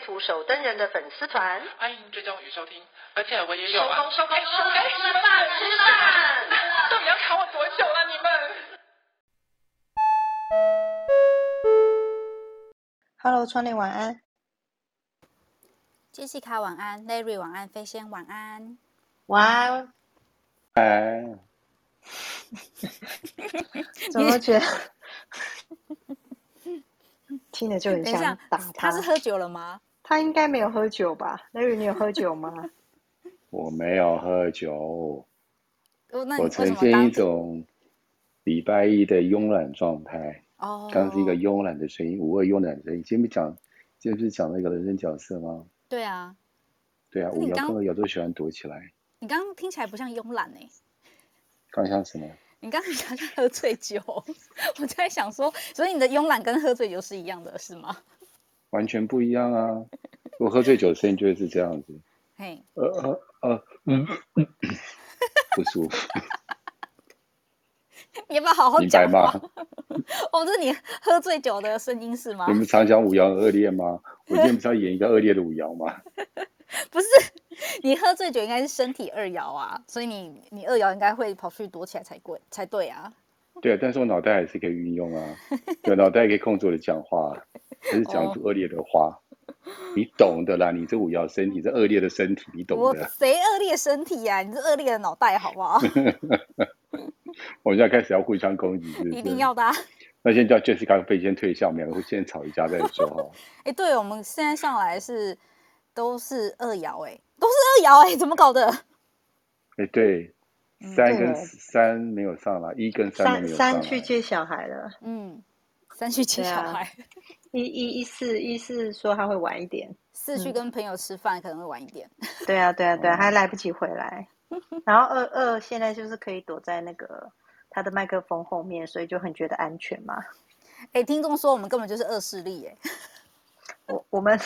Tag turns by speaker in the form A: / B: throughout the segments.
A: 图手登人的粉丝团，
B: 欢迎追踪与收听，而且我也有啊。
A: 收工收工收工，
B: 吃饭吃饭。到底要卡我多久了，啊，你们
C: ？Hello，窗帘晚安。
D: 杰西卡晚安，Larry 晚安，飞仙晚安。
C: 晚安。
E: 哎。
C: 怎么觉得？听着就很像打他。
D: 他是喝酒了吗？
C: 他应该没有喝酒吧？Larry，你有喝酒吗？
E: 我没有喝酒。
D: 哦、
E: 我呈现一种礼拜一的慵懒状态。哦。刚是一个慵懒的声音，五二慵懒的声音。今天不讲，今天不是讲那个人生角色吗？
D: 对啊。
E: 对啊，五爻跟二爻都喜欢躲起来。
D: 你刚刚听起来不像慵懒呢。
E: 刚像什么？
D: 你刚刚好像喝醉酒，我在想说，所以你的慵懒跟喝醉酒是一样的，是吗？
E: 完全不一样啊！我喝醉酒的声音就会是这样子。
D: 嘿，
E: 呃呃呃，嗯，不舒服。
D: 你要不要好好讲？
E: 明白吗？
D: 哦，这是你喝醉酒的声音是吗？
E: 你们常讲五爻恶劣吗？我今天不是要演一个恶劣的五爻吗？
D: 不是，你喝醉酒应该是身体二爻啊，所以你你二爻应该会跑去躲起来才对才对啊。
E: 对啊，但是我脑袋还是可以运用啊，对，脑袋可以控制我的讲话，还是讲出恶劣的话，哦，你懂的啦。你这五爻身体，这恶劣的身体，你懂的。
D: 我谁恶劣身体呀，啊？你这恶劣的脑袋，好不好？
E: 我们现在开始要互相攻击，是是？
D: 一定要的，啊。
E: 那先叫 Jessica 飞先退下，我们两个会先吵一架再说哈。
D: 哎，欸，对，我们现在上来是。都是二爻哎，都是二爻哎，怎么搞的？
E: 哎，对，三跟三没有上来，一跟三没有上来。
C: 三去接小孩了，
D: 嗯，三去接小孩。
C: 一一一四一四说他会晚一点，
D: 四去跟朋友吃饭可能会晚一点。
C: 对啊，对啊，对啊，还来不及回来。然后二二现在就是可以躲在那个他的麦克风后面，所以就很觉得安全嘛。
D: 哎，听众说我们根本就是恶势力哎，
C: 我我们。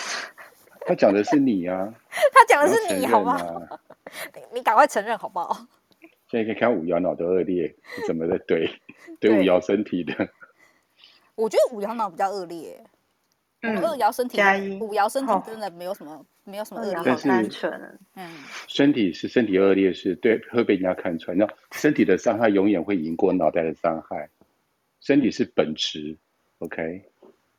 E: 他讲的是你啊，
D: 他讲的是你，好吗？你你赶快承认好不好？
E: 现在可以看五爻脑的恶劣是怎么在怼 怼五爻身体的。
D: 我觉得五爻脑比较恶劣，嗯，二爻身体五爻身体真的没有什么、哦、没有什么恶劣，
C: 单纯，
D: 嗯，
E: 身体是身体恶劣是对会被人家看出来，那身体的伤害永远会赢过脑袋的伤害，身体是本质，OK。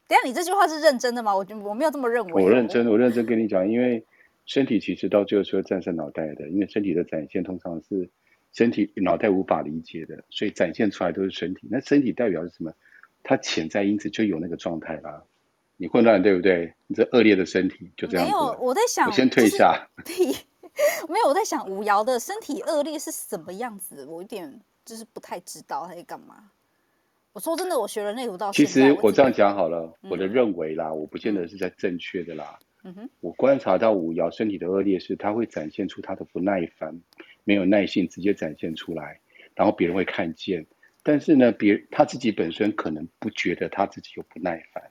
D: 等下，你这句话是认真的吗？我觉我没有这么认为。
E: 我认真，我认真跟你讲，因为身体其实到最后是会战胜脑袋的，因为身体的展现通常是身体脑袋无法理解的，所以展现出来都是身体。那身体代表是什么？它潜在因子就有那个状态啦。你混乱对不对？你这恶劣的身体就这样。没
D: 有，我在想，
E: 我先退下。
D: 没有，我在想五爻的身体恶劣是什么样子？我有点就是不太知道他在干嘛。我说真的，我学了那图到
E: 其实我这样讲好了，我的认为啦，我不见得是在正确的啦。嗯哼，我观察到五爻身体的恶劣是，他会展现出他的不耐烦，没有耐性，直接展现出来，然后别人会看见。但是呢，别他自己本身可能不觉得他自己有不耐烦，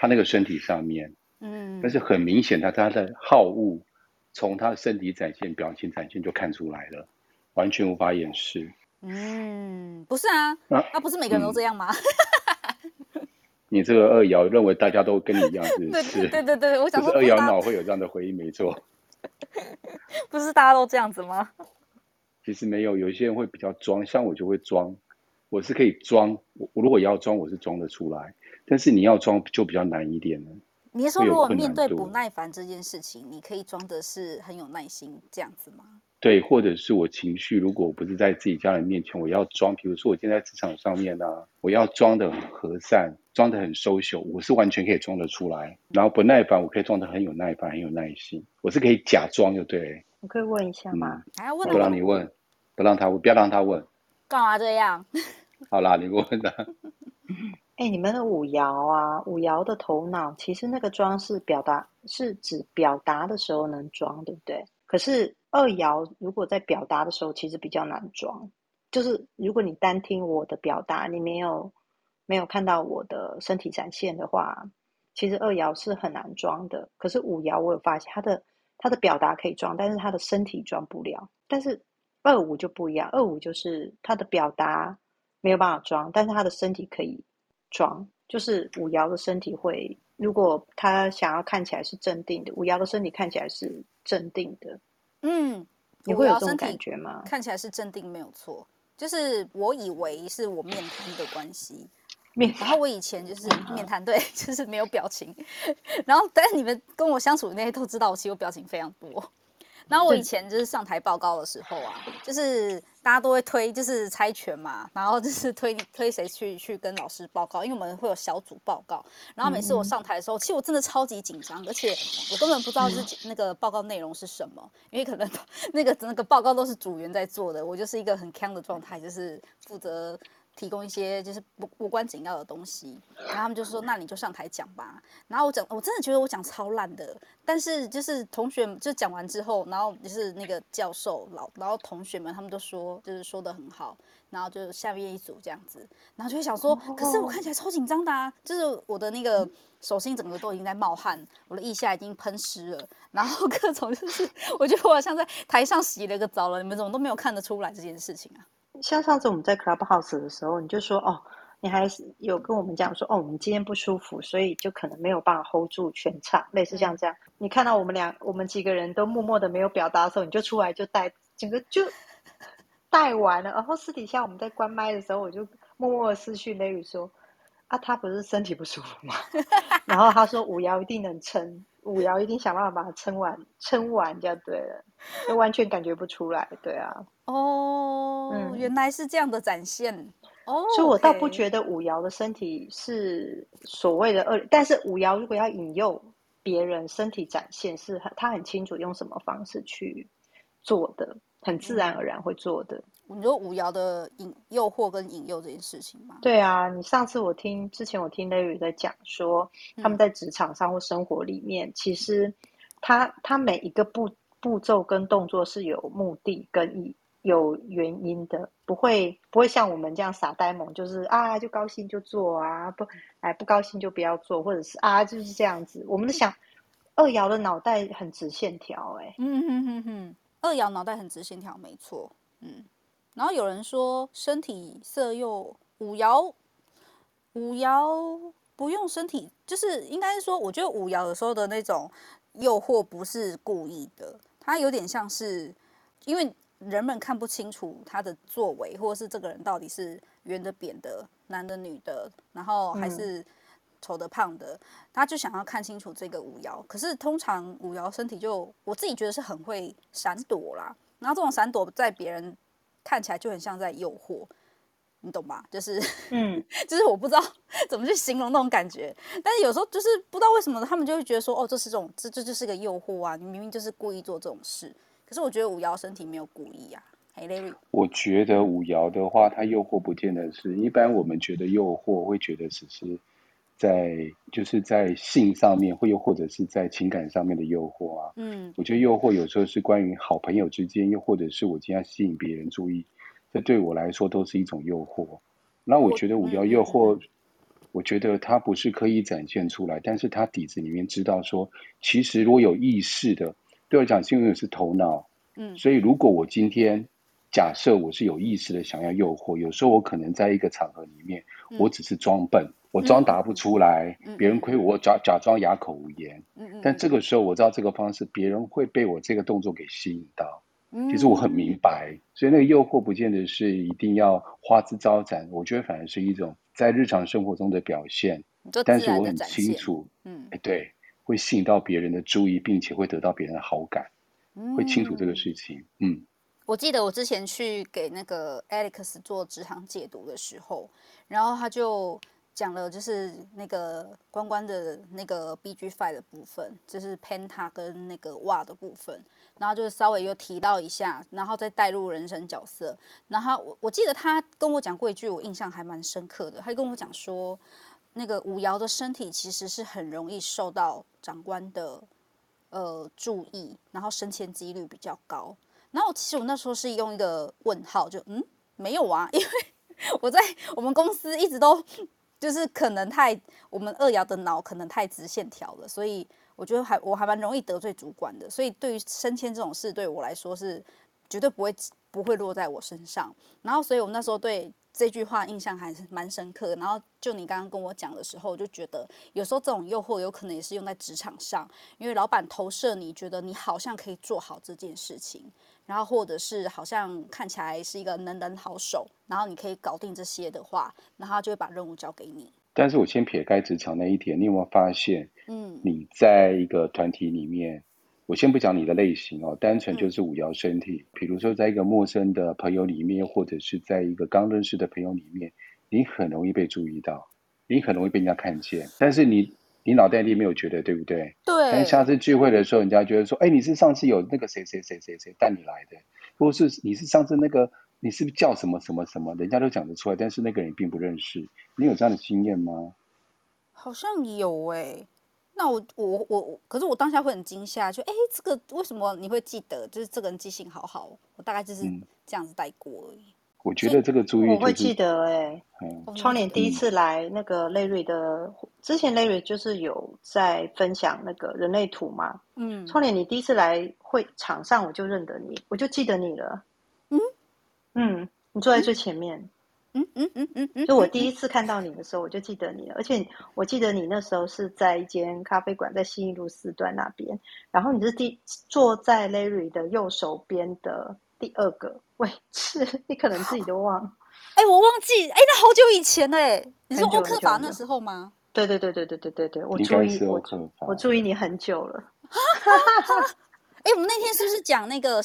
E: 他那个身体上面，嗯，但是很明显，他他的好恶从他的身体展现、表情展现就看出来了，完全无法掩饰。
D: 嗯，不是啊，啊，啊不是每个人都这样吗？
E: 嗯、你这个二爻认为大家都跟你一样是，是？
D: 对对对对，我想说
E: 二爻脑会有这样的回应，没错。
D: 不是大家都这样子吗？
E: 其实没有，有一些人会比较装，像我就会装，我是可以装，我如果要装，我是装得出来，但是你要装就比较难一点了。
D: 你是说，如果面对不耐烦这件事情，你可以装的是很有耐心这样子吗？
E: 对，或者是我情绪，如果我不是在自己家人面前，我要装，比如说我今天在职场上面呢、啊，我要装的很和善，装的很 social，我是完全可以装得出来。然后不耐烦，我可以装得很有耐烦，很有耐心，我是可以假装，就对。
C: 我可以问一下吗？
D: 还要问？
E: 不让你问，不让他问，不要让他问。
D: 干嘛这样？
E: 好啦，你问的。
C: 哎，你们的五爻啊，五爻的头脑，其实那个装是表达，是指表达的时候能装，对不对？可是二爻如果在表达的时候，其实比较难装。就是如果你单听我的表达，你没有没有看到我的身体展现的话，其实二爻是很难装的。可是五爻我有发现，他的他的表达可以装，但是他的身体装不了。但是二五就不一样，二五就是他的表达没有办法装，但是他的身体可以。装就是五爻的身体会，如果他想要看起来是镇定的，五爻的身体看起来是镇定的。
D: 嗯，
C: 你会有这种感觉吗？
D: 看起来是镇定，没有错。就是我以为是我面瘫的关系，
C: 面，
D: 然后我以前就是面瘫，对，就是没有表情。然后，但是你们跟我相处的那些都知道，我其实我表情非常多。然后我以前就是上台报告的时候啊，就是大家都会推，就是猜拳嘛，然后就是推推谁去去跟老师报告，因为我们会有小组报告。然后每次我上台的时候，其实我真的超级紧张，而且我根本不知道是那个报告内容是什么，因为可能 那个那个报告都是组员在做的，我就是一个很锵的状态，就是负责。提供一些就是无无关紧要的东西，然后他们就说：“那你就上台讲吧。”然后我讲，我真的觉得我讲超烂的，但是就是同学就讲完之后，然后就是那个教授老，然后同学们他们都说就是说的很好，然后就下面一组这样子，然后就会想说：“可是我看起来超紧张的啊，就是我的那个手心整个都已经在冒汗，我的腋下已经喷湿了，然后各种就是 我觉得我好像在台上洗了个澡了，你们怎么都没有看得出来这件事情啊？”
C: 像上次我们在 Clubhouse 的时候，你就说哦，你还是有跟我们讲说哦，我们今天不舒服，所以就可能没有办法 hold 住全场，类似像这样。嗯、你看到我们俩，我们几个人都默默的没有表达的时候，你就出来就带整个就带完了。然后私底下我们在关麦的时候，我就默默的私讯 Larry 说啊，他不是身体不舒服吗？然后他说五爻一定能撑。五爻一定想办法把它撑完，撑完就对了，就完全感觉不出来，对啊。
D: 哦，嗯，原来是这样的展现哦，
C: 所以我倒不觉得五爻的身体是所谓的恶，但是五爻如果要引诱别人身体展现，是很他很清楚用什么方式去做的，很自然而然会做的。
D: 你说五爻的引诱惑跟引诱这件事情吗？
C: 对啊，你上次我听之前我听 Larry 在讲说，他们在职场上或生活里面，嗯、其实他他每一个步步骤跟动作是有目的跟意有原因的，不会不会像我们这样傻呆萌，就是啊就高兴就做啊，不哎不高兴就不要做，或者是啊就是这样子。我们的想、嗯、二爻的脑袋很直线条，哎，
D: 嗯哼哼哼，二爻脑袋很直线条，没错，嗯。然后有人说身体色诱五爻，五爻不用身体，就是应该是说，我觉得五爻有时候的那种诱惑不是故意的，它有点像是因为人们看不清楚他的作为，或者是这个人到底是圆的、扁的、男的、女的，然后还是丑的、胖的，他就想要看清楚这个五爻。可是通常五爻身体就我自己觉得是很会闪躲啦，然后这种闪躲在别人。看起来就很像在诱惑，你懂吧？就是，嗯，就是我不知道 怎么去形容那种感觉。但是有时候就是不知道为什么，他们就会觉得说，哦，这是这种，这这就是个诱惑啊！你明明就是故意做这种事。可是我觉得五爻身体没有故意啊。嘿，Larry，
E: 我觉得五爻的话，它诱惑不见得是一般我们觉得诱惑，会觉得只是在就是在性上面，或又或者是在情感上面的诱惑啊。嗯，我觉得诱惑有时候是关于好朋友之间，又或者是我今天要吸引别人注意，这对我来说都是一种诱惑。那我觉得五爻诱惑，我觉得它不是刻意展现出来，但是它底子里面知道说，其实如果有意识的，对我讲，是因为是头脑。嗯，所以如果我今天假设我是有意识的想要诱惑，有时候我可能在一个场合里面，我只是装笨。我装答不出来，嗯、别人亏我假假装哑口无言。嗯、但这个时候我知道这个方式，别人会被我这个动作给吸引到。嗯、其实我很明白，所以那个诱惑不见得是一定要花枝招展，我觉得反而是一种在日常生活中的表现。但是我很清楚，嗯，哎，对，会吸引到别人的注意，并且会得到别人的好感，嗯、会清楚这个事情。嗯，
D: 我记得我之前去给那个 Alex 做职场解读的时候，然后他就。讲了就是那个关关的那个 BG Five 的部分，就是 Penta 跟那个哇的部分，然后就是稍微又提到一下，然后再带入人生角色。然后我我记得他跟我讲过一句，我印象还蛮深刻的。他就跟我讲说，那个五爻的身体其实是很容易受到长官的呃注意，然后升迁几率比较高。然后其实我那时候是用一个问号，就嗯，没有啊，因为我在我们公司一直都就是可能太我们二爻的脑可能太直线条了，所以我觉得还我还蛮容易得罪主管的。所以对于升迁这种事，对我来说是绝对不会不会落在我身上。然后所以我那时候对。这句话印象还是蛮深刻的。然后就你刚刚跟我讲的时候，我就觉得有时候这种诱惑有可能也是用在职场上，因为老板投射你觉得你好像可以做好这件事情，然后或者是好像看起来是一个能人好手，然后你可以搞定这些的话，然后他就会把任务交给你。
E: 但是我先撇开职场那一点，你有没有发现，嗯，你在一个团体里面。我先不讲你的类型哦，单纯就是五爻身体。比如说，在一个陌生的朋友里面，或者是在一个刚认识的朋友里面，你很容易被注意到，你很容易被人家看见。但是你，你脑袋里没有觉得，对不对？
D: 对。
E: 但下次聚会的时候，人家觉得说：“哎，你是上次有那个谁谁谁谁谁带你来的，或是你是上次那个，你是不是叫什么什么什么？”人家都讲得出来，但是那个人并不认识。你有这样的经验吗？
D: 好像有哎。那我我我，可是我当下会很惊吓，就哎，这个为什么你会记得？就是这个人记性好好，我大概就是这样子带过而已。嗯、
E: 我觉得这个注意、就是，
C: 我会记得哎、欸。嗯、窗帘第一次来那个 Larry 的，嗯、之前 Larry 就是有在分享那个人类图嘛。嗯。窗帘，你第一次来会场上，我就认得你，我就记得你了。嗯嗯，你坐在最前面。嗯嗯嗯嗯嗯嗯，就我第一次看到你的时候，我就记得你了，而且我记得你那时候是在一间咖啡馆，在新义路四段那边，然后你是第坐在 Larry 的右手边的第二个位置，你可能自己都忘了。
D: 哎、欸，我忘记，哎、欸，那好久以前哎，你说欧克法那时候吗？
C: 对对对对对对对对，我注意我我注意你很久了。
D: 哎、欸，我们那天是不是讲那个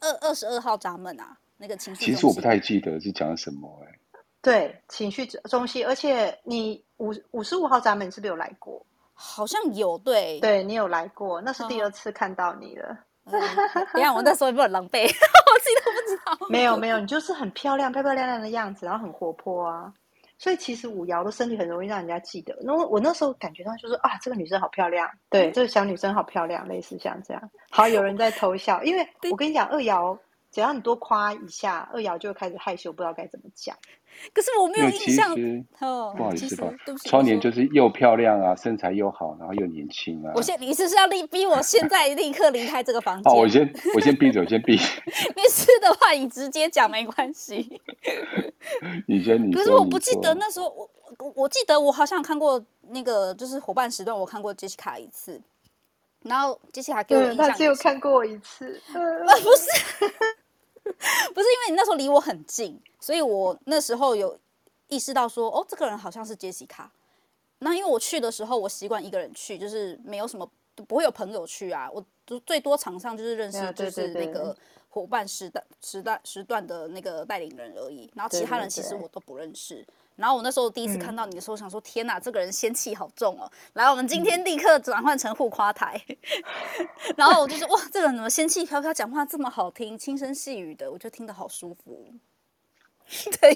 D: 二二十二号闸门啊？那个情绪，
E: 其实我不太记得是讲什么哎、欸。
C: 对，情绪中心，而且你五五十五号闸门是不是有来过？
D: 好像有，对，
C: 对你有来过，那是第二次看到你了。
D: 你、嗯、看我那时候有没有很狼狈？我自己都不知道。
C: 没有没有，你就是很漂亮、漂漂亮亮的样子，然后很活泼啊。所以其实五爻的身体很容易让人家记得。那我我那时候感觉到就是啊，这个女生好漂亮，对，这个小女生好漂亮，类似像这样。好，有人在偷笑，因为我跟你讲，二爻。只要你多夸一下，二瑶就会开始害羞，不知道该怎么讲。
D: 可是我没有印象。
E: 哦，不好意思吧？窗帘就是又漂亮啊，身材又好，然后又年轻啊。
D: 我现你是是要立逼我现在立刻离开这个房 间？
E: 好，我先我先闭嘴，我先闭。
D: 没事的话，你直接讲没关系。
E: 你先，你。
D: 可是我不记得那时候，我我我记得我好像看过那个就是伙伴时段，我看过杰西卡一次，然后杰西卡给我印象，
C: 他只有看过我一次。
D: 啊，不是。不是因为你那时候离我很近，所以我那时候有意识到说，哦，这个人好像是杰西卡。那因为我去的时候，我习惯一个人去，就是没有什么不会有朋友去啊。我最多场上就是认识就是那个伙伴时段时段时段的那个带领人而已，然后其他人其实我都不认识。然后我那时候第一次看到你的时候，想说：“天哪，这个人仙气好重哦！”来，我们今天立刻转换成互夸台。然后我就说：“哇，这个人怎么仙气飘飘，讲话这么好听，轻声细语的，我就听得好舒服。”等一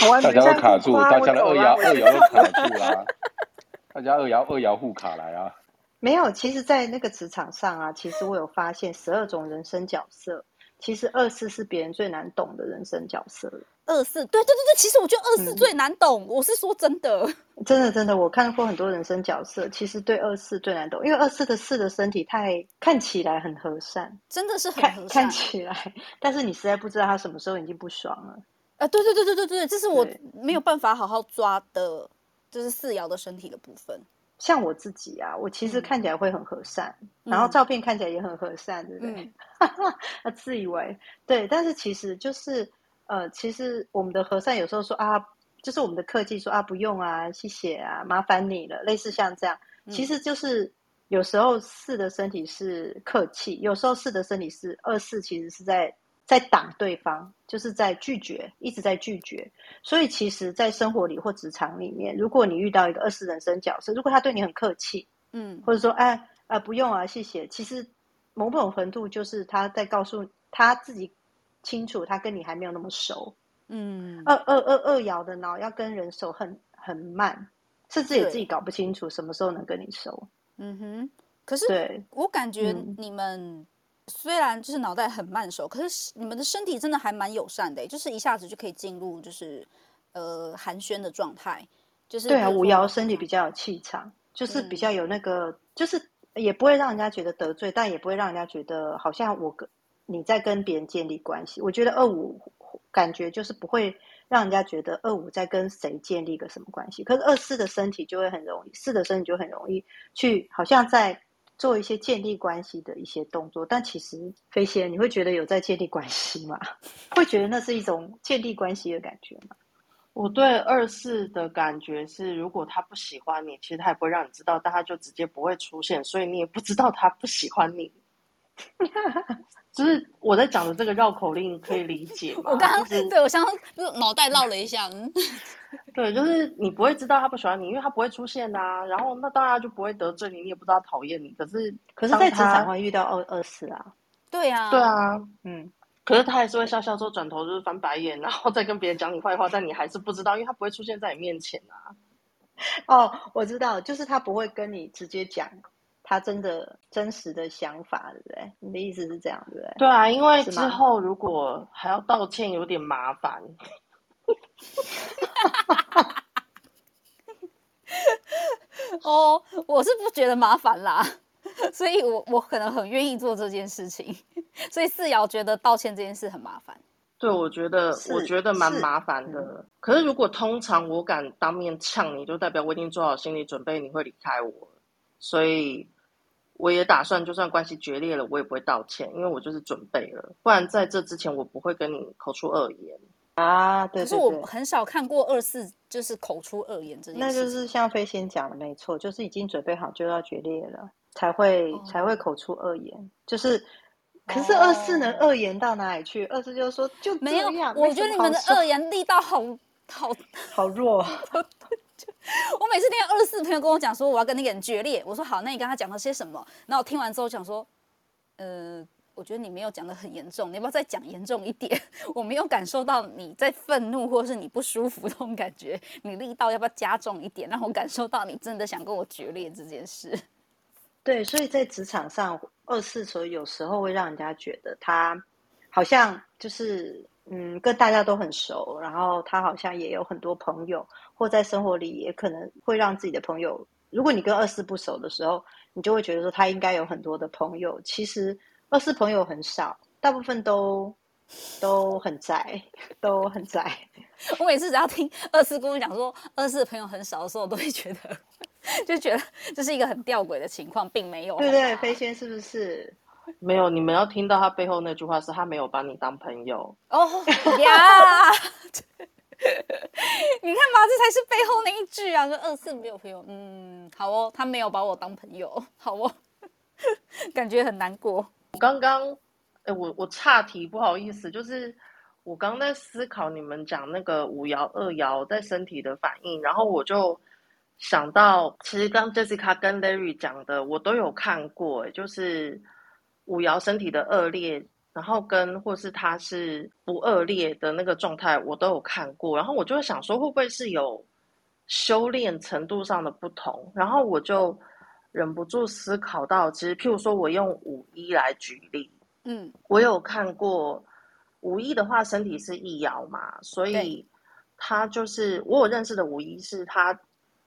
D: 下，
E: 大家都卡住，大家的二爻二爻都卡住了。大家二爻二爻互卡来啊！
C: 没有，其实，在那个职场上啊，其实我有发现十二种人生角色。其实二四是别人最难懂的人生角色。
D: 二四，对对对对，其实我觉得二四最难懂。嗯、我是说真的，
C: 真的真的，我看过很多人生角色，其实对二四最难懂，因为二四的四的身体太看起来很和善，
D: 真的是很和善
C: 看，看起来，但是你实在不知道他什么时候已经不爽了。
D: 啊，对对对对对对，这是我没有办法好好抓的，就是四爻的身体的部分。
C: 像我自己啊，我其实看起来会很和善，嗯、然后照片看起来也很和善，对不对？嗯、自以为对，但是其实就是呃，其实我们的和善有时候说啊，就是我们的客气说啊，不用啊，谢谢啊，麻烦你了，类似像这样，其实就是有时候四的身体是客气，有时候四的身体是二四，其实是在。在挡对方，就是在拒绝，一直在拒绝。所以，其实，在生活里或职场里面，如果你遇到一个二四人生角色，如果他对你很客气，嗯，或者说，哎，啊、呃，不用啊，谢谢。其实，某种程度就是他在告诉他自己清楚，他跟你还没有那么熟。嗯，二二二二爻的脑要跟人熟很很慢，甚至也自己搞不清楚什么时候能跟你熟。
D: 嗯哼，可是
C: 对
D: 我感觉你们虽然就是脑袋很慢熟，嗯、可是你们的身体真的还蛮友善的，就是一下子就可以进入就是呃寒暄的状态。就是
C: 对啊，五爻身体比较有气场，就是比较有那个，嗯、就是也不会让人家觉得得罪，但也不会让人家觉得好像我跟你在跟别人建立关系。我觉得二五感觉就是不会让人家觉得二五在跟谁建立个什么关系。可是二四的身体就会很容易，四的身体就很容易去好像在做一些建立关系的一些动作。但其实飞仙，你会觉得有在建立关系吗？会觉得那是一种建立关系的感觉吗？
F: 我对二四的感觉是，如果他不喜欢你，其实他也不会让你知道，但他就直接不会出现，所以你也不知道他不喜欢你。就是我在讲的这个绕口令，可以理解吗？
D: 我刚刚、
F: 就是、
D: 对我刚刚就是脑袋绕了一下，嗯，
F: 对，就是你不会知道他不喜欢你，因为他不会出现啊。然后那当然就不会得罪你，你也不知道讨厌你。可是
C: 可是，在职场会遇到二二四啊，
D: 对呀，
F: 对啊，
C: 嗯。
F: 可是他还是会笑笑之后转头就是翻白眼，然后再跟别人讲你坏话，但你还是不知道，因为他不会出现在你面前啊。
C: 哦，我知道，就是他不会跟你直接讲他真的真实的想法，对不对？你的意思是这样，对不对？
F: 对啊，因为之后如果还要道歉，有点麻烦。
D: 哦，我是不觉得麻烦啦。所以我我可能很愿意做这件事情，所以四瑶觉得道歉这件事很麻烦。
F: 对，我觉得我觉得蛮麻烦的。嗯、可是如果通常我敢当面呛你，就代表我已经做好心理准备，你会离开我。所以我也打算，就算关系决裂了，我也不会道歉，因为我就是准备了。不然在这之前，我不会跟你口出恶言
C: 啊。对，对，对，
D: 可是我很少看过二四就是口出恶言这件事。
C: 那就是像飞仙讲的没错，就是已经准备好就要决裂了。才会、oh. 才会口出恶言，就是，可是二四能恶言到哪里去？二四就是说就没有，
D: 我觉得你们的恶言力道好好
C: 好弱。
D: 我每次听到二四朋友跟我讲说我要跟那个人决裂，我说好，那你跟他讲了些什么？然后我听完之后讲说，呃，我觉得你没有讲得很严重，你要不要再讲严重一点？我没有感受到你在愤怒或是你不舒服这种感觉，你力道要不要加重一点，让我感受到你真的想跟我决裂这件事。
C: 对，所以在职场上，二四所以有时候会让人家觉得他好像就是嗯，跟大家都很熟，然后他好像也有很多朋友，或在生活里也可能会让自己的朋友。如果你跟二四不熟的时候，你就会觉得说他应该有很多的朋友。其实二四朋友很少，大部分都都很宅，都很宅。
D: 我每次只要听二四跟我讲说二四的朋友很少的时候，我都会觉得。就觉得这是一个很吊诡的情况，并没有。
C: 对对，飞仙是不是？
F: 没有，你们要听到他背后那句话是他没有把你当朋友
D: 哦 呀！你看嘛，这才是背后那一句啊，说二四没有朋友。嗯，好哦，他没有把我当朋友，好哦，感觉很难过。
F: 我刚刚，哎，我我岔题，不好意思，就是我刚刚在思考你们讲那个五爻二爻在身体的反应，然后我就。想到，其实刚 Jessica 跟 Larry 讲的，我都有看过，就是五爻身体的恶劣，然后跟或是他是不恶劣的那个状态，我都有看过。然后我就会想说，会不会是有修炼程度上的不同？然后我就忍不住思考到，其实譬如说我用五一来举例，嗯，我有看过五一的话，身体是易爻嘛，所以他就是我有认识的五一是他。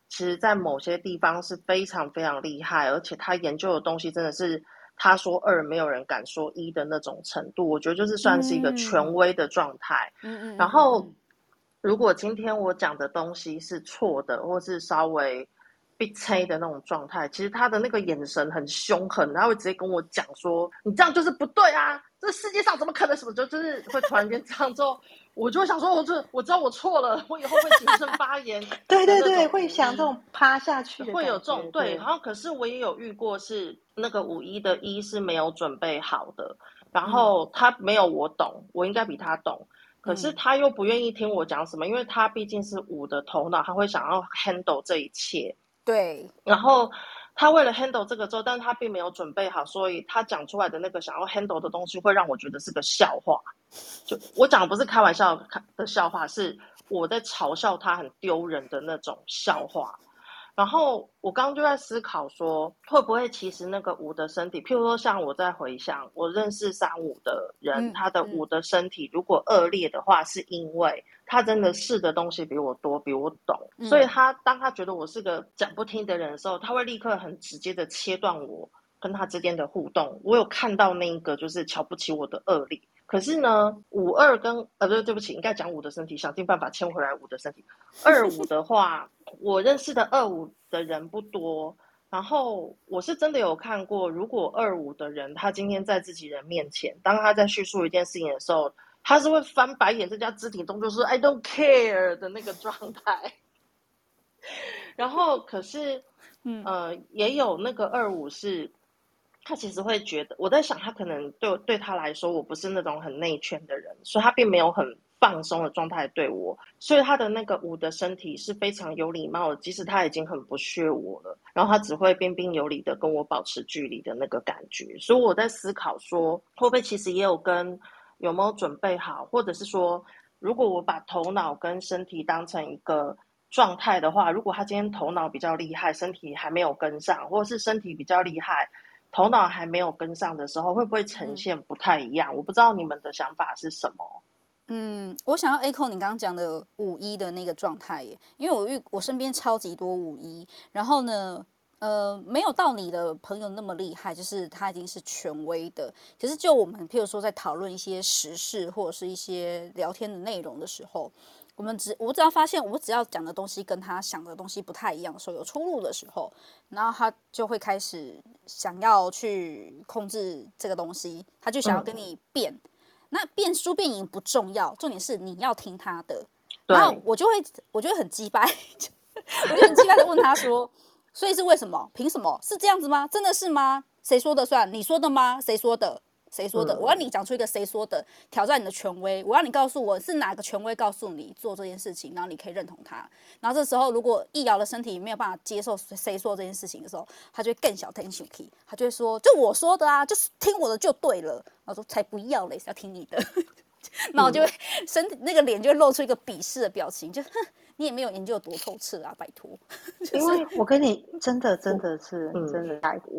F: 其实，在某些地方是非常非常厉害，而且他研究的东西真的是他说二，没有人敢说一的那种程度。我觉得就是算是一个权威的状态。嗯嗯。然后，如果今天我讲的东西是错的，或是稍微被催的那种状态，其实他的那个眼神很凶狠，他会直接跟我讲说：“你这样就是不对啊！这世界上怎么可能什么就就是会突然间这样做。”我就想说，我这我知道我错了，我以后会谨慎发言。
C: 对对对，会想这种趴下去，
F: 会有这种对，对。然后，可是我也有遇过，是那个五一的一是没有准备好的，然后他没有我懂，我应该比他懂，可是他又不愿意听我讲什么，因为他毕竟是五的头脑，他会想要 handle 这一切。
D: 对，
F: 然后。他为了 handle 这个之后，但是他并没有准备好，所以他讲出来的那个想要 handle 的东西，会让我觉得是个笑话。就我讲的不是开玩笑的笑话，是我在嘲笑他很丢人的那种笑话。然后我刚刚就在思考说，会不会其实那个五的身体，譬如说像我在回想我认识三五的人，嗯、他的五的身体如果恶劣的话，是因为他真的试的东西比我多，比我懂，嗯、所以他当他觉得我是个讲不听的人的时候，他会立刻很直接的切断我跟他之间的互动。我有看到那一个就是瞧不起我的恶劣。可是呢，五二跟呃，对，对不起，应该讲五的身体，想尽办法牵回来五的身体。二五的话，我认识的二五的人不多，然后我是真的有看过，如果二五的人他今天在自己人面前，当他在叙述一件事情的时候，他是会翻白眼，这加肢体动作是 I don't care 的那个状态。然后可是，嗯呃，也有那个二五是。他其实会觉得，我在想，他可能对对他来说，我不是那种很内圈的人，所以他并没有很放松的状态对我，所以他的那个五的身体是非常有礼貌的，即使他已经很不屑我了，然后他只会彬彬有礼的跟我保持距离的那个感觉。所以我在思考说，会不会其实也有跟有没有准备好，或者是说，如果我把头脑跟身体当成一个状态的话，如果他今天头脑比较厉害，身体还没有跟上，或者是身体比较厉害。头脑还没有跟上的时候，会不会呈现不太一样？嗯、我不知道你们的想法是什么。
D: 嗯，我想要 echo 你刚刚讲的五一的那个状态耶，因为我遇我身边超级多五一，然后呢，呃，没有到你的朋友那么厉害，就是他已经是权威的。可是就我们譬如说在讨论一些时事或者是一些聊天的内容的时候。我们只我只要发现我只要讲的东西跟他想的东西不太一样的时候，有出入的时候，然后他就会开始想要去控制这个东西，他就想要跟你辩。嗯、那辩输辩赢不重要，重点是你要听他的。然后我就会我就会很鸡掰，我就很鸡掰的问他说：“所以是为什么？凭什么？是这样子吗？真的是吗？谁说的算？你说的吗？谁说的？”谁说的？我要你讲出一个谁说的，挑战你的权威。我要你告诉我是哪个权威告诉你做这件事情，然后你可以认同他。然后这时候，如果易遥的身体没有办法接受谁说这件事情的时候，他就会更小声气，他就会说：“就我说的啊，就是听我的就对了。”然后说：“才不要嘞，是要听你的。”然后就会 身体那个脸就会露出一个鄙视的表情，就哼，你也没有研究多透彻啊，拜托。
C: 就是、因为我跟你真的真的是、嗯、真的太过。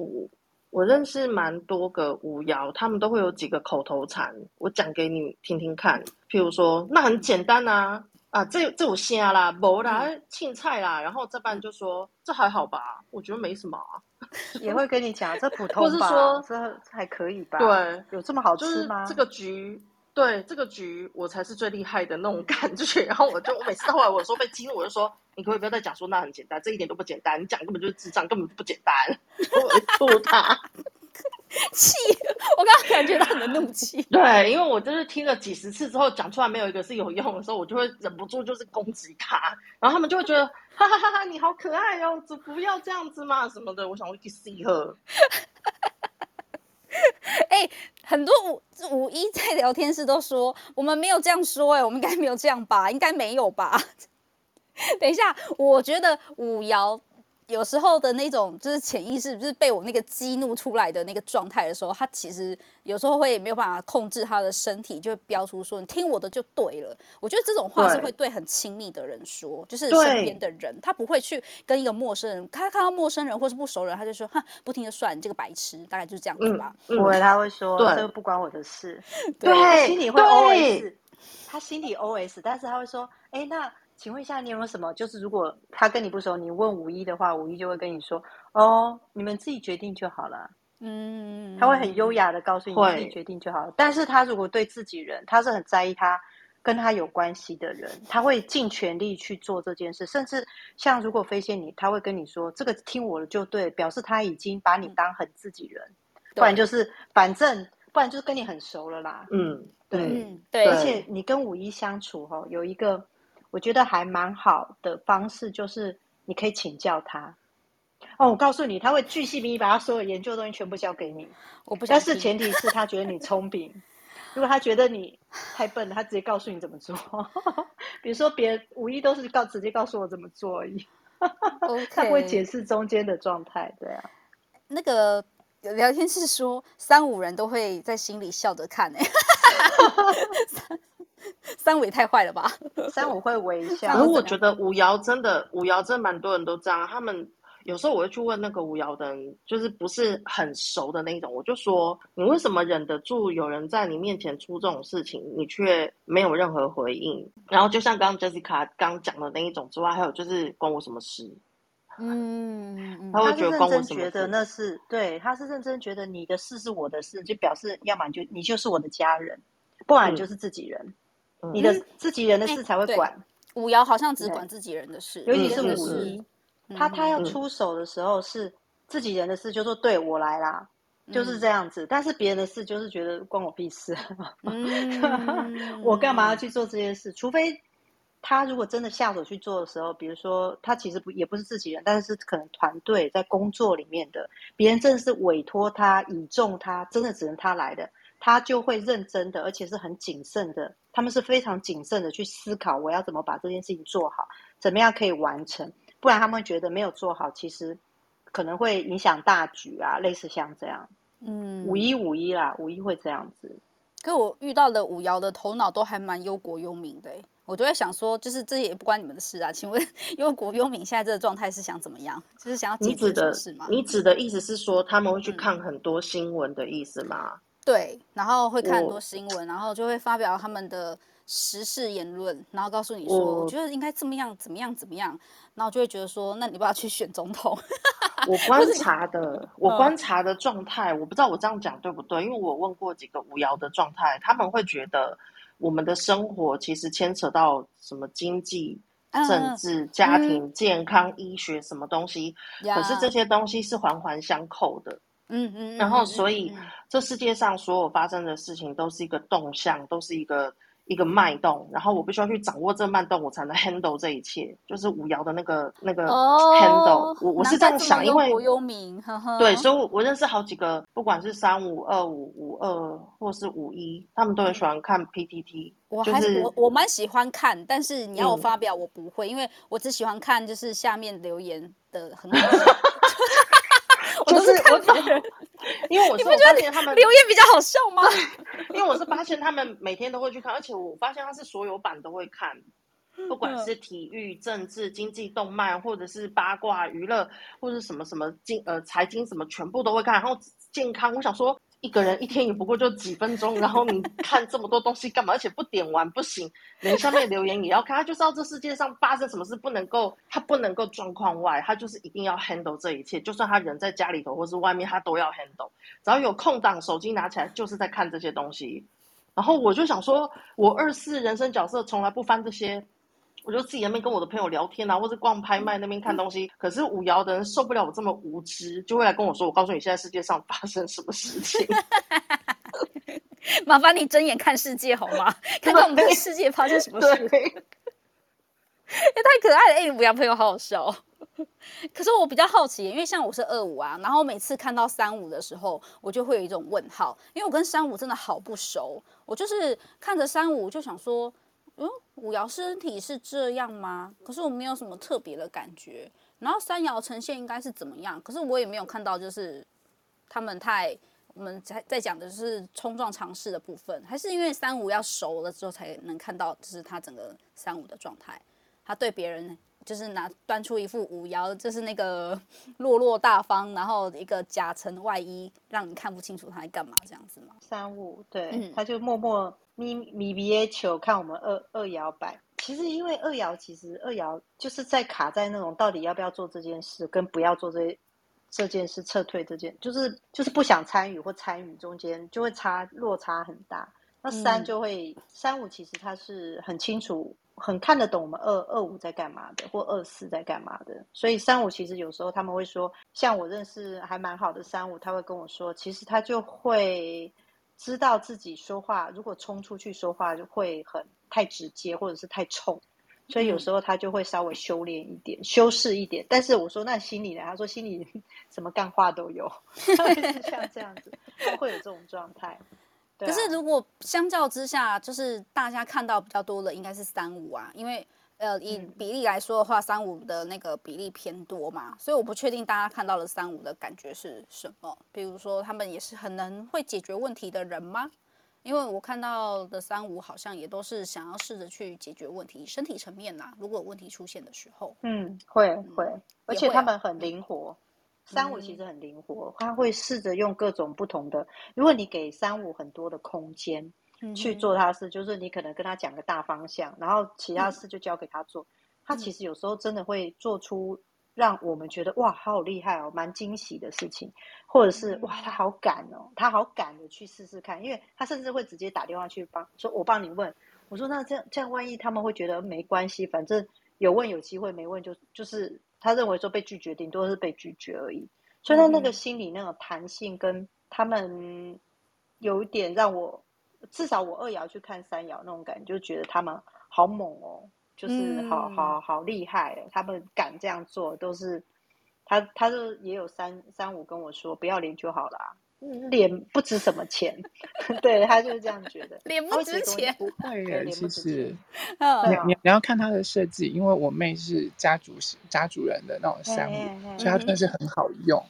F: 我认识蛮多个巫妖，他们都会有几个口头禅，我讲给你听听看。譬如说，那很简单啊，啊，这这我瞎啦，没啦，青菜啦，然后这半就说这还好吧，我觉得没什么啊。
C: 也会跟你讲这普 通吧，或是说这还可以吧？
F: 对，
C: 有这么好吃吗？
F: 这个局。对这个局，我才是最厉害的那种感觉。然后我就，我每次到后来，我说被激怒，我就说，你可不可以不要再讲说那很简单，这一点都不简单，你讲根本就是智障，根本不简单。我吐他，
D: 气！我刚刚感觉到你的怒气。
F: 对，因为我就是听了几十次之后，讲出来没有一个是有用的时候，我就会忍不住就是攻击他，然后他们就会觉得，哈哈哈哈，你好可爱哦，就不要这样子嘛什么的。我想我去死喝。
D: 哎、很多五五一在聊天室都说我们没有这样说、欸，哎，我们应该没有这样吧？应该没有吧？等一下，我觉得五瑶。有时候的那种就是潜意识，就是被我那个激怒出来的那个状态的时候，他其实有时候会没有办法控制他的身体，就会飙出说：“你听我的就对了。”我觉得这种话是会对很亲密的人说，就是身边的人，他不会去跟一个陌生人，他看到陌生人或是不熟人，他就说：“哼，不听就算，你这个白痴。”大概就是这样子吧。
C: 不会、嗯，他会说：“这个不关我的事。对”
D: 对，
C: 心里会 OS，他心里 OS，但是他会说：“哎，那。”请问一下，你有没有什么？就是如果他跟你不熟，你问五一的话，五一就会跟你说：“哦，你们自己决定就好了。”嗯，他会很优雅的告诉你，自己决定就好了。但是他如果对自己人，他是很在意他跟他有关系的人，他会尽全力去做这件事。甚至像如果飞仙你，他会跟你说：“这个听我的就对。”表示他已经把你当很自己人，嗯、不然就是反正不然就是跟你很熟了啦。嗯，对、嗯、对。而且你跟五一相处哈，有一个。我觉得还蛮好的方式，就是你可以请教他。哦，我告诉你，他会巨细靡遗把他所有研究的东西全部交给你。我不，但是前提是他觉得你聪明。如果他觉得你太笨了，他直接告诉你怎么做。比如说，别人五一都是告直接告诉我怎么做而已。他不会解释中间的状态，对啊。
D: 那个聊天室说，三五人都会在心里笑着看，哎。三五太坏了吧？
C: 三五会微笑。
F: 可是我觉得五爻真的，五爻真的蛮多人都这样。他们有时候我会去问那个五爻的人，就是不是很熟的那种，我就说你为什么忍得住有人在你面前出这种事情，你却没有任何回应？然后就像刚刚 Jessica 刚讲的那一种之外，还有就是关我什么事？
D: 嗯，
F: 他会觉得关我什么事？
C: 觉得那是对，他是认真觉得你的事是我的事，就表示要么就你就是我的家人，不然就是自己人。嗯你的自己人的事才会管，
D: 嗯欸、五爻好像只管自己人的事，
C: 尤其是五一，他他要出手的时候是自己人的事，就说对我来啦，嗯、就是这样子。但是别人的事就是觉得关我屁事，嗯、我干嘛要去做这件事？除非他如果真的下手去做的时候，比如说他其实不也不是自己人，但是可能团队在工作里面的别人真的是委托他倚重他，真的只能他来的。他就会认真的，而且是很谨慎的。他们是非常谨慎的去思考，我要怎么把这件事情做好，怎么样可以完成。不然他们会觉得没有做好，其实可能会影响大局啊，类似像这样。嗯，五一五一啦，五一会这样子。
D: 可我遇到的五爻的头脑都还蛮忧国忧民的，我就会想说，就是这也不关你们的事啊。请问 忧国忧民现在这个状态是想怎么样？就是想要解决什么事吗？
F: 你指的意思是说他们会去看很多新闻的意思吗？嗯
D: 对，然后会看很多新闻，然后就会发表他们的时事言论，然后告诉你说，我觉得应该怎么样，怎么样，怎么样，然后就会觉得说，那你不要去选总统。
F: 我观察的，我观察的状态，我不知道我这样讲对不对，因为我问过几个无聊的状态，他们会觉得我们的生活其实牵扯到什么经济、政治、家庭、健康、医学什么东西，可是这些东西是环环相扣的。嗯嗯，然后所以这世界上所有发生的事情都是一个动向，都是一个一个脉动，然后我必须要去掌握这个脉动，我才能 handle 这一切，就是五爻的那个那个 handle，我我是这样想，因为
D: 忧国忧民，呵呵，
F: 对，所以我我认识好几个，不管是三五二五五二或是五一，他们都很喜欢看 PTT，
D: 我还是我我蛮喜欢看，但是你要我发表我不会，因为我只喜欢看就是下面留言的很好笑。
F: 就是我懂，因为我是发现他们
D: 留言比较好笑吗？
F: 因为我是发现他们每天都会去看，而且我发现他是所有版都会看，不管是体育、政治、经济、动漫，或者是八卦、娱乐，或者什么什么经呃财经什么，全部都会看。然后健康，我想说。一个人一天也不过就几分钟，然后你看这么多东西干嘛？而且不点完不行，连下面留言也要看。他就知道这世界上发生什么事不能够，他不能够状况外，他就是一定要 handle 这一切。就算他人在家里头或是外面，他都要 handle。只要有空档，手机拿起来就是在看这些东西。然后我就想说，我二四人生角色从来不翻这些。我就自己在那边跟我的朋友聊天啊，或者逛拍卖那边看东西。可是五爻的人受不了我这么无知，就会来跟我说：“我告诉你，现在世界上发生什么事情。”
D: 麻烦你睁眼看世界好吗？看看我们这个世界发生什么事。也 太可爱了！哎，五爻朋友好好笑。可是我比较好奇，因为像我是二五啊，然后每次看到三五的时候，我就会有一种问号，因为我跟三五真的好不熟。我就是看着三五就想说。嗯，五爻身体是这样吗？可是我没有什么特别的感觉。然后三爻呈现应该是怎么样？可是我也没有看到，就是他们太我们在在讲的是冲撞尝试的部分，还是因为三五要熟了之后才能看到，就是他整个三五的状态。他对别人就是拿端出一副五爻，就是那个 落落大方，然后一个夹层外衣，让你看不清楚他在干嘛这样子吗？
C: 三五对，嗯、他就默默。咪咪比耶球看我们二二摇摆，其实因为二摇其实二摇就是在卡在那种到底要不要做这件事，跟不要做这这件事撤退这件，就是就是不想参与或参与中间就会差落差很大。那三就会、嗯、三五其实他是很清楚、很看得懂我们二二五在干嘛的，或二四在干嘛的。所以三五其实有时候他们会说，像我认识还蛮好的三五，他会跟我说，其实他就会。知道自己说话，如果冲出去说话就会很太直接，或者是太冲，所以有时候他就会稍微修炼一点、嗯、修饰一点。但是我说那心里呢？他说心里 什么干话都有，像这样子，他会有这种状态。啊、
D: 可是如果相较之下，就是大家看到比较多的应该是三五啊，因为。呃，以比例来说的话，三五的那个比例偏多嘛，所以我不确定大家看到了三五的感觉是什么。比如说，他们也是很能会解决问题的人吗？因为我看到的三五好像也都是想要试着去解决问题，身体层面呐、啊，如果有问题出现的时候，
C: 嗯，会会，而且他们很灵活。
D: 啊、
C: 三五其实很灵活，他会试着用各种不同的。如果你给三五很多的空间去做他的事，就是你可能跟他讲个大方向，然后其他事就交给他做，嗯、他其实有时候真的会做出。让我们觉得哇，好厉害哦，蛮惊喜的事情，或者是哇，他好敢哦，他好敢的去试试看，因为他甚至会直接打电话去帮，说我帮你问。我说那这样这样，万一他们会觉得没关系，反正有问有机会，没问就就是他认为说被拒绝顶多是被拒绝而已。所以他那个心里那种弹性跟他们有一点让我，至少我二爻去看三爻那种感觉，就觉得他们好猛哦。就是好好好厉害，他们敢这样做，都是他，他就也有三三五跟我说，不要脸就好了，脸不值什么钱，对他就是这样觉得，
D: 脸不值钱，
G: 不会耶，其
D: 实，
G: 你你要看他的设计，因为我妹是家族家族人的那种三五，所以他真的是很好用。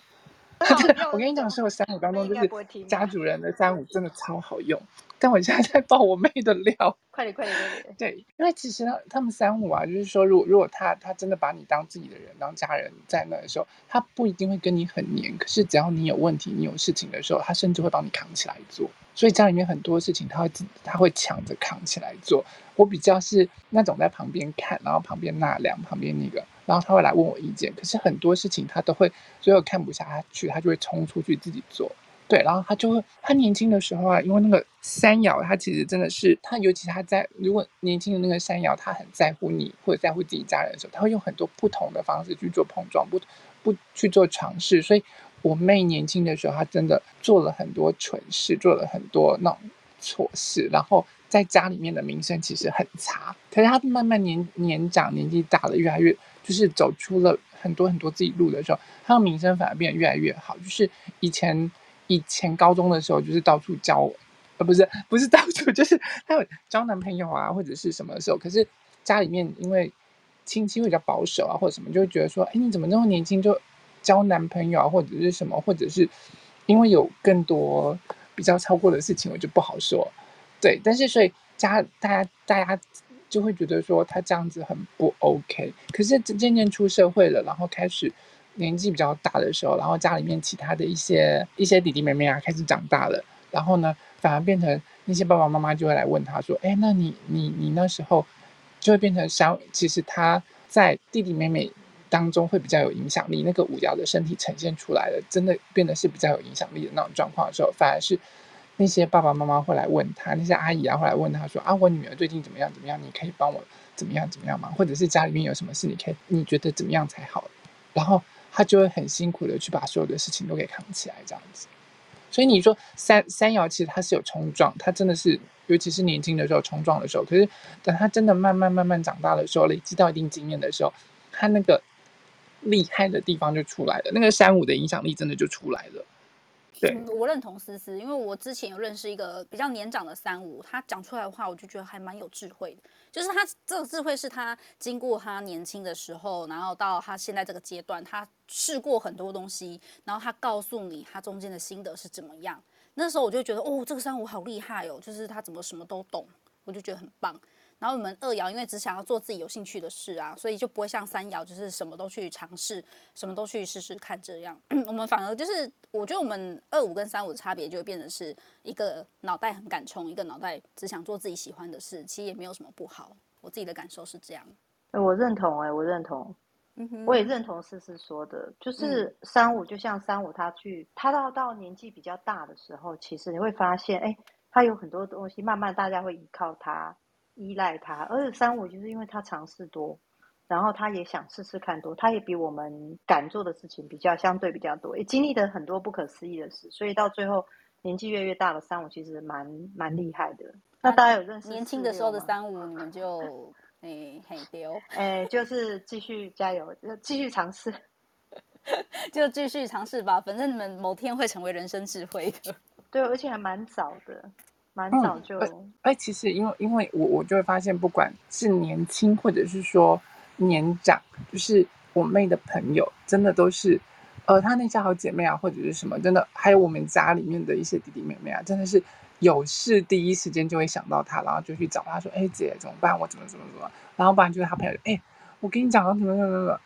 G: 我跟你讲，是我三五当中，就是家主人的三五真的超好用。但我现在在爆我妹的料，
C: 快点快点快点！
G: 对，因为其实他他们三五啊，就是说，如果如果他他真的把你当自己的人，当家人在那的时候，他不一定会跟你很黏，可是只要你有问题，你有事情的时候，他甚至会帮你扛起来做。所以家里面很多事情，他会自他会抢着扛起来做。我比较是那种在旁边看，然后旁边纳凉，旁边那个，然后他会来问我意见。可是很多事情他都会最后看不下去，他就会冲出去自己做。对，然后他就会，他年轻的时候啊，因为那个三爻，他其实真的是他，尤其他在如果年轻的那个三爻，他很在乎你或者在乎自己家人的时候，他会用很多不同的方式去做碰撞，不不去做尝试。所以我妹年轻的时候，她真的做了很多蠢事，做了很多那种错事，然后在家里面的名声其实很差。可是她慢慢年年长，年纪大了，越来越就是走出了很多很多自己路的时候，她的名声反而变得越来越好。就是以前。以前高中的时候，就是到处交，呃，不是不是到处，就是他有交男朋友啊，或者是什么的时候。可是家里面因为亲戚会比较保守啊，或者什么，就会觉得说，哎，你怎么那么年轻就交男朋友啊，或者是什么，或者是因为有更多比较超过的事情，我就不好说。对，但是所以家大家大家就会觉得说他这样子很不 OK。可是渐渐出社会了，然后开始。年纪比较大的时候，然后家里面其他的一些一些弟弟妹妹啊开始长大了，然后呢，反而变成那些爸爸妈妈就会来问他说：“哎，那你你你那时候就会变成像，其实他在弟弟妹妹当中会比较有影响力，那个五爻的身体呈现出来的，真的变得是比较有影响力的那种状况的时候，反而是那些爸爸妈妈会来问他，那些阿姨啊会来问他说：啊，我女儿最近怎么样怎么样？你可以帮我怎么样怎么样吗？或者是家里面有什么事，你可以你觉得怎么样才好？然后。他就会很辛苦的去把所有的事情都给扛起来，这样子。所以你说三三爻其实它是有冲撞，它真的是，尤其是年轻的时候冲撞的时候。可是等他真的慢慢慢慢长大的时候，累积到一定经验的时候，他那个厉害的地方就出来了，那个三五的影响力真的就出来了。
D: 我认同思思，因为我之前有认识一个比较年长的三五，他讲出来的话，我就觉得还蛮有智慧的。就是他这个智慧是他经过他年轻的时候，然后到他现在这个阶段，他试过很多东西，然后他告诉你他中间的心得是怎么样。那时候我就觉得，哦，这个三五好厉害哦，就是他怎么什么都懂，我就觉得很棒。然后我们二爻因为只想要做自己有兴趣的事啊，所以就不会像三爻，就是什么都去尝试，什么都去试试看这样。我们反而就是，我觉得我们二五跟三五的差别就会变成是一个脑袋很敢冲，一个脑袋只想做自己喜欢的事，其实也没有什么不好。我自己的感受是这样。
C: 我认同哎、欸，我认同，嗯哼，我也认同思思说的，就是三五就像三五他去，他到到年纪比较大的时候，其实你会发现，哎，他有很多东西，慢慢大家会依靠他。依赖他，而且三五就是因为他尝试多，然后他也想试试看多，他也比我们敢做的事情比较相对比较多，也经历了很多不可思议的事，所以到最后年纪越越大的三五其实蛮蛮厉害的。那大家有认识
D: 年轻的时候的三五，你们就 诶很丢，
C: 哎，就是继续加油，继续尝试，
D: 就继续尝试吧，反正你们某天会成为人生智慧的。
C: 对，而且还蛮早的。蛮早就，哎、
G: 嗯欸，其实因为因为我我就会发现，不管是年轻或者是说年长，就是我妹的朋友，真的都是，呃，她那些好姐妹啊，或者是什么，真的，还有我们家里面的一些弟弟妹妹啊，真的是有事第一时间就会想到她，然后就去找她说：“哎，姐怎么办？我怎么怎么怎么？”然后不然就是他朋友：“哎，我跟你讲啊，怎么怎么怎么。”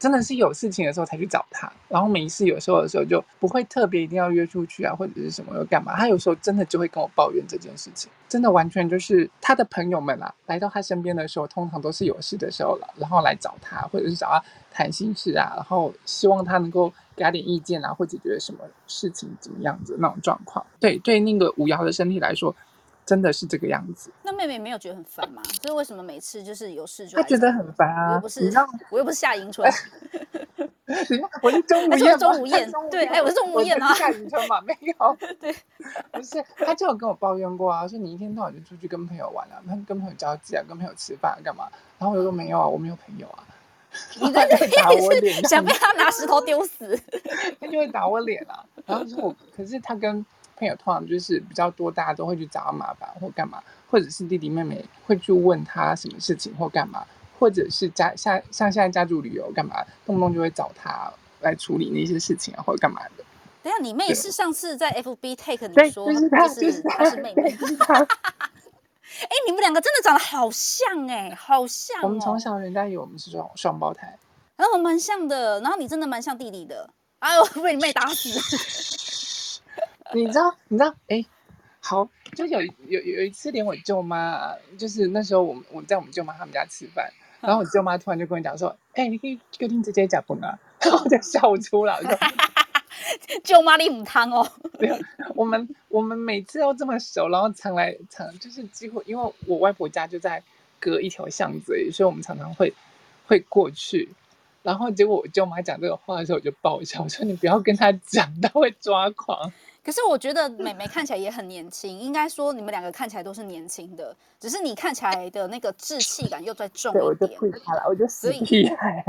G: 真的是有事情的时候才去找他，然后没事有时候的时候就不会特别一定要约出去啊，或者是什么又干嘛。他有时候真的就会跟我抱怨这件事情，真的完全就是他的朋友们啊，来到他身边的时候，通常都是有事的时候了，然后来找他，或者是找他谈心事啊，然后希望他能够给他点意见啊，或解决什么事情怎么样子那种状况。对对，那个五爻的身体来说。真的是这个样子。
D: 那妹妹没有觉得很烦吗？所以为什么每次就是有事就
G: 她觉得很烦啊？
D: 我又不是，我又不是夏迎春。
G: 我是钟无艳。
D: 钟无艳。对，哎，我是钟无艳啊。
G: 夏迎春嘛，没有。
D: 对，
G: 不是，他就有跟我抱怨过啊，说你一天到晚就出去跟朋友玩啊，跟朋友交际啊，跟朋友吃饭干嘛？然后我就说没有啊，我没有朋友啊。
D: 你 在打我脸，想被他拿石头丢死。
G: 他就会打我脸啊，然后说我，可是他跟。朋友通常就是比较多，大家都会去找他麻烦或干嘛，或者是弟弟妹妹会去问他什么事情或干嘛，或者是家像像现在家族旅游干嘛，动不动就会找他来处理那些事情啊或者干嘛的。
D: 等下，你妹是上次在 FB take 你说
G: 就是
D: 她
G: 是
D: 她是妹妹。哎，你们两个真的长得好像哎，好像哦。
G: 我们从小人家以为我们是双双胞胎，
D: 然后我们蛮像的，然后你真的蛮像弟弟的。哎呦，被你妹打死。
G: 你知道，你知道，哎，好，就有有有一次，连我舅妈，就是那时候我们我们在我们舅妈他们家吃饭，然后我舅妈突然就跟我讲说，哎，你可以决定直接讲不啊，然后我就笑出来，说
D: 舅妈你母汤哦。
G: 对，我们我们每次都这么熟，然后常来常就是几乎，因为我外婆家就在隔一条巷子，所以我们常常会会过去，然后结果我舅妈讲这个话的时候，我就爆笑，我说你不要跟她讲，她会抓狂。
D: 可是我觉得妹妹看起来也很年轻，应该说你们两个看起来都是年轻的，只是你看起来的那个稚气感又再重一点。
G: 我就退开了，我就死屁孩，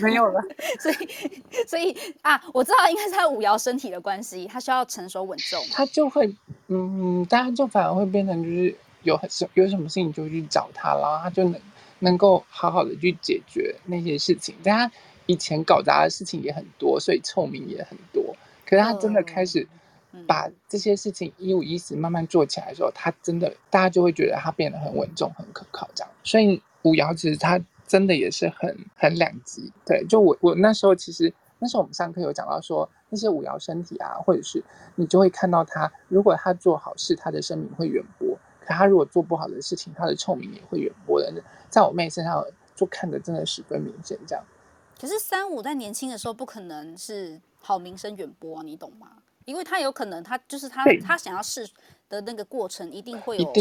G: 没有了。
D: 所以，所以啊，我知道应该是他五爻身体的关系，他需要成熟稳重。
G: 他就会，嗯，大家就反而会变成就是有很有什么事情就去找他，然后他就能能够好好的去解决那些事情。但他以前搞砸的事情也很多，所以臭名也很多。可是他真的开始把这些事情一五一十慢慢做起来的时候，他真的大家就会觉得他变得很稳重、很可靠这样。所以五爻其实他真的也是很很两极。对，就我我那时候其实那时候我们上课有讲到说，那些五爻身体啊，或者是你就会看到他，如果他做好事，他的声名会远播；可他如果做不好的事情，他的臭名也会远播的。在我妹身上就看得真的十分明显这样。
D: 可是三五在年轻的时候不可能是。好名声远播啊，你懂吗？因为他有可能，他就是他，他想要试的那个过程，一定会有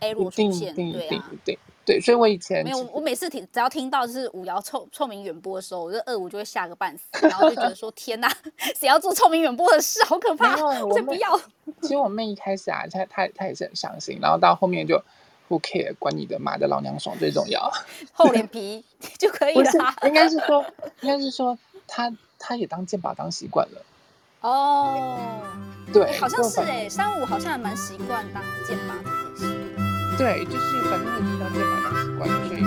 D: error 出现，对啊，
G: 对对。所以我以前
D: 没有，我每次听只要听到就是五爻臭臭名远播的时候，我就二五就会吓个半死，然后就觉得说天哪，谁要做臭名远播的事，好可怕，我才不要。
G: 其实我妹一开始啊，她她她也是很伤心，然后到后面就不 care，管你的妈的老娘爽最重要，
D: 厚脸皮就可以了。
G: 应该是说，应该是说她。他也当剑靶当习惯了，
D: 哦，
G: 对，
D: 欸、好像是哎、欸，三五好像还蛮习惯当剑靶这件事，
G: 对，就是反正已经当剑靶当习惯了，所以。